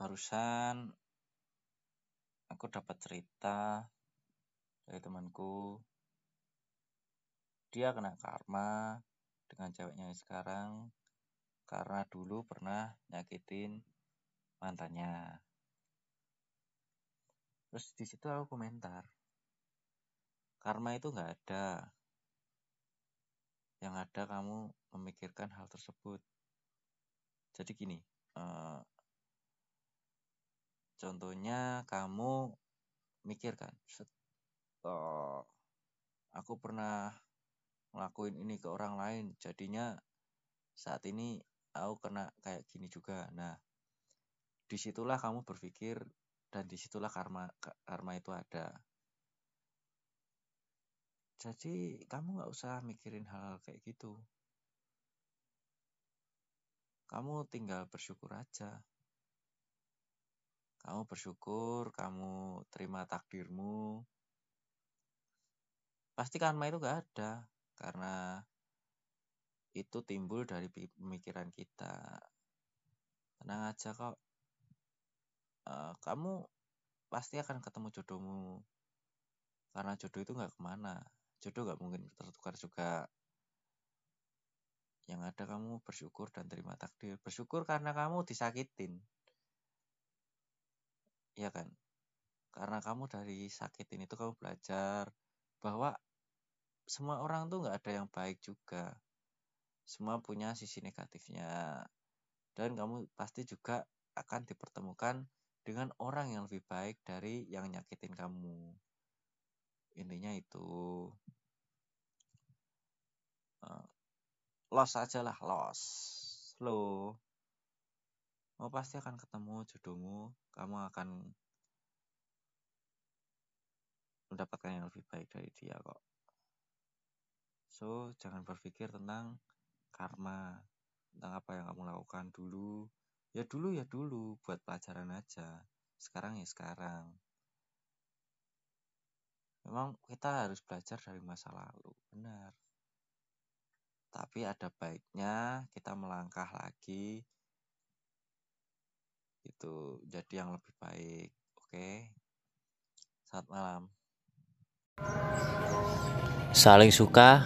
barusan aku dapat cerita dari temanku. Dia kena karma dengan ceweknya sekarang karena dulu pernah nyakitin mantannya. Terus di situ aku komentar karma itu nggak ada. Yang ada kamu memikirkan hal tersebut. Jadi gini uh, contohnya kamu mikirkan oh, aku pernah ngelakuin ini ke orang lain jadinya saat ini aku kena kayak gini juga. Nah di situlah kamu berpikir dan di situlah karma karma itu ada. Jadi kamu nggak usah mikirin hal, hal kayak gitu. Kamu tinggal bersyukur aja kamu bersyukur kamu terima takdirmu. Pasti karma itu gak ada karena itu timbul dari pemikiran kita. Tenang aja kok. Uh, kamu pasti akan ketemu jodohmu. Karena jodoh itu nggak ke mana. Jodoh nggak mungkin tertukar juga. Yang ada kamu bersyukur dan terima takdir. Bersyukur karena kamu disakitin ya kan? Karena kamu dari sakitin itu kamu belajar bahwa semua orang tuh nggak ada yang baik juga. Semua punya sisi negatifnya. Dan kamu pasti juga akan dipertemukan dengan orang yang lebih baik dari yang nyakitin kamu. Intinya itu. Uh, loss aja lah loss lo mau pasti akan ketemu jodohmu. Kamu akan mendapatkan yang lebih baik dari dia kok. So jangan berpikir tentang karma tentang apa yang kamu lakukan dulu. Ya dulu ya dulu buat pelajaran aja. Sekarang ya sekarang. Memang kita harus belajar dari masa lalu benar. Tapi ada baiknya kita melangkah lagi itu jadi yang lebih baik. Oke. Saat malam. Saling suka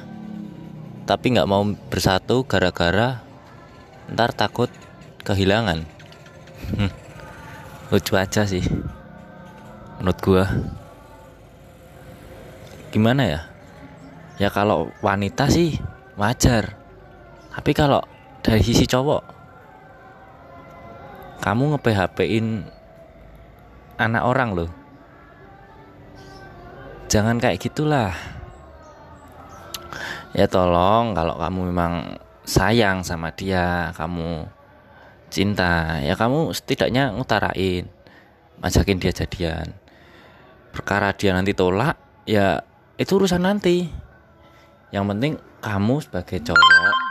tapi nggak mau bersatu gara-gara ntar takut kehilangan. Lucu aja sih menurut gua. Gimana ya? Ya kalau wanita sih wajar. Tapi kalau dari sisi cowok kamu nge PHP in anak orang loh. Jangan kayak gitulah. Ya tolong kalau kamu memang sayang sama dia kamu cinta ya kamu setidaknya ngutarain majakin dia jadian. Perkara dia nanti tolak ya itu urusan nanti. Yang penting kamu sebagai cowok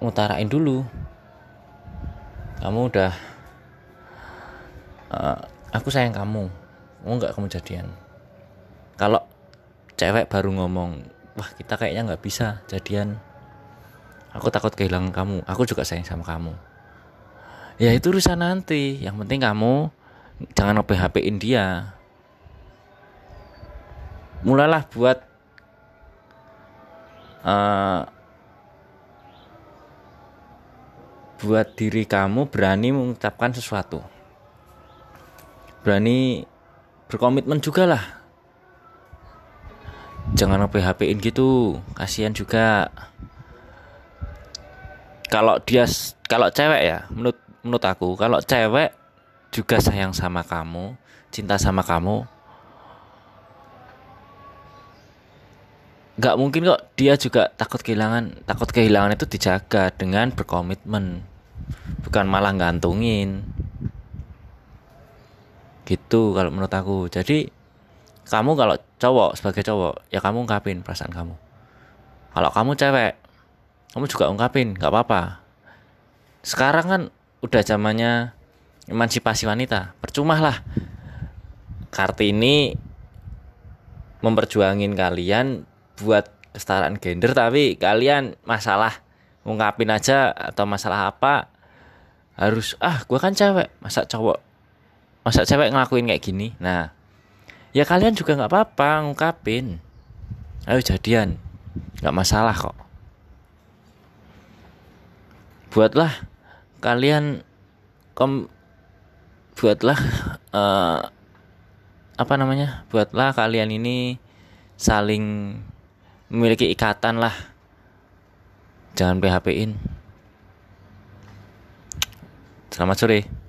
ngutarain dulu. Kamu udah uh, aku sayang kamu. Mau nggak kamu jadian? Kalau cewek baru ngomong wah kita kayaknya nggak bisa jadian. Aku takut kehilangan kamu. Aku juga sayang sama kamu. Ya itu urusan nanti. Yang penting kamu jangan nge-PHP-in dia. Mulailah buat uh, buat diri kamu berani mengucapkan sesuatu. Berani berkomitmen juga lah. Jangan nge-PHP-in gitu kasihan juga. Kalau dia kalau cewek ya menurut menurut aku kalau cewek juga sayang sama kamu cinta sama kamu nggak mungkin kok. Dia juga takut kehilangan takut kehilangan itu dijaga dengan berkomitmen. Bukan malah gantungin gitu kalau menurut aku. Jadi kamu kalau cowok sebagai cowok ya kamu ungkapin perasaan kamu. Kalau kamu cewek kamu juga ungkapin nggak apa-apa. Sekarang kan udah zamannya emansipasi wanita. Percuma lah kartini memperjuangin kalian buat kesetaraan gender tapi kalian masalah ungkapin aja atau masalah apa harus ah gue kan cewek masa cowok masa cewek ngelakuin kayak gini? Nah ya kalian juga nggak apa-apa ngungkapin. Ayo jadian nggak masalah kok. Buatlah kalian kom buatlah uh, apa namanya? Buatlah kalian ini saling memiliki ikatan lah. Jangan PHP-in. Selamat sore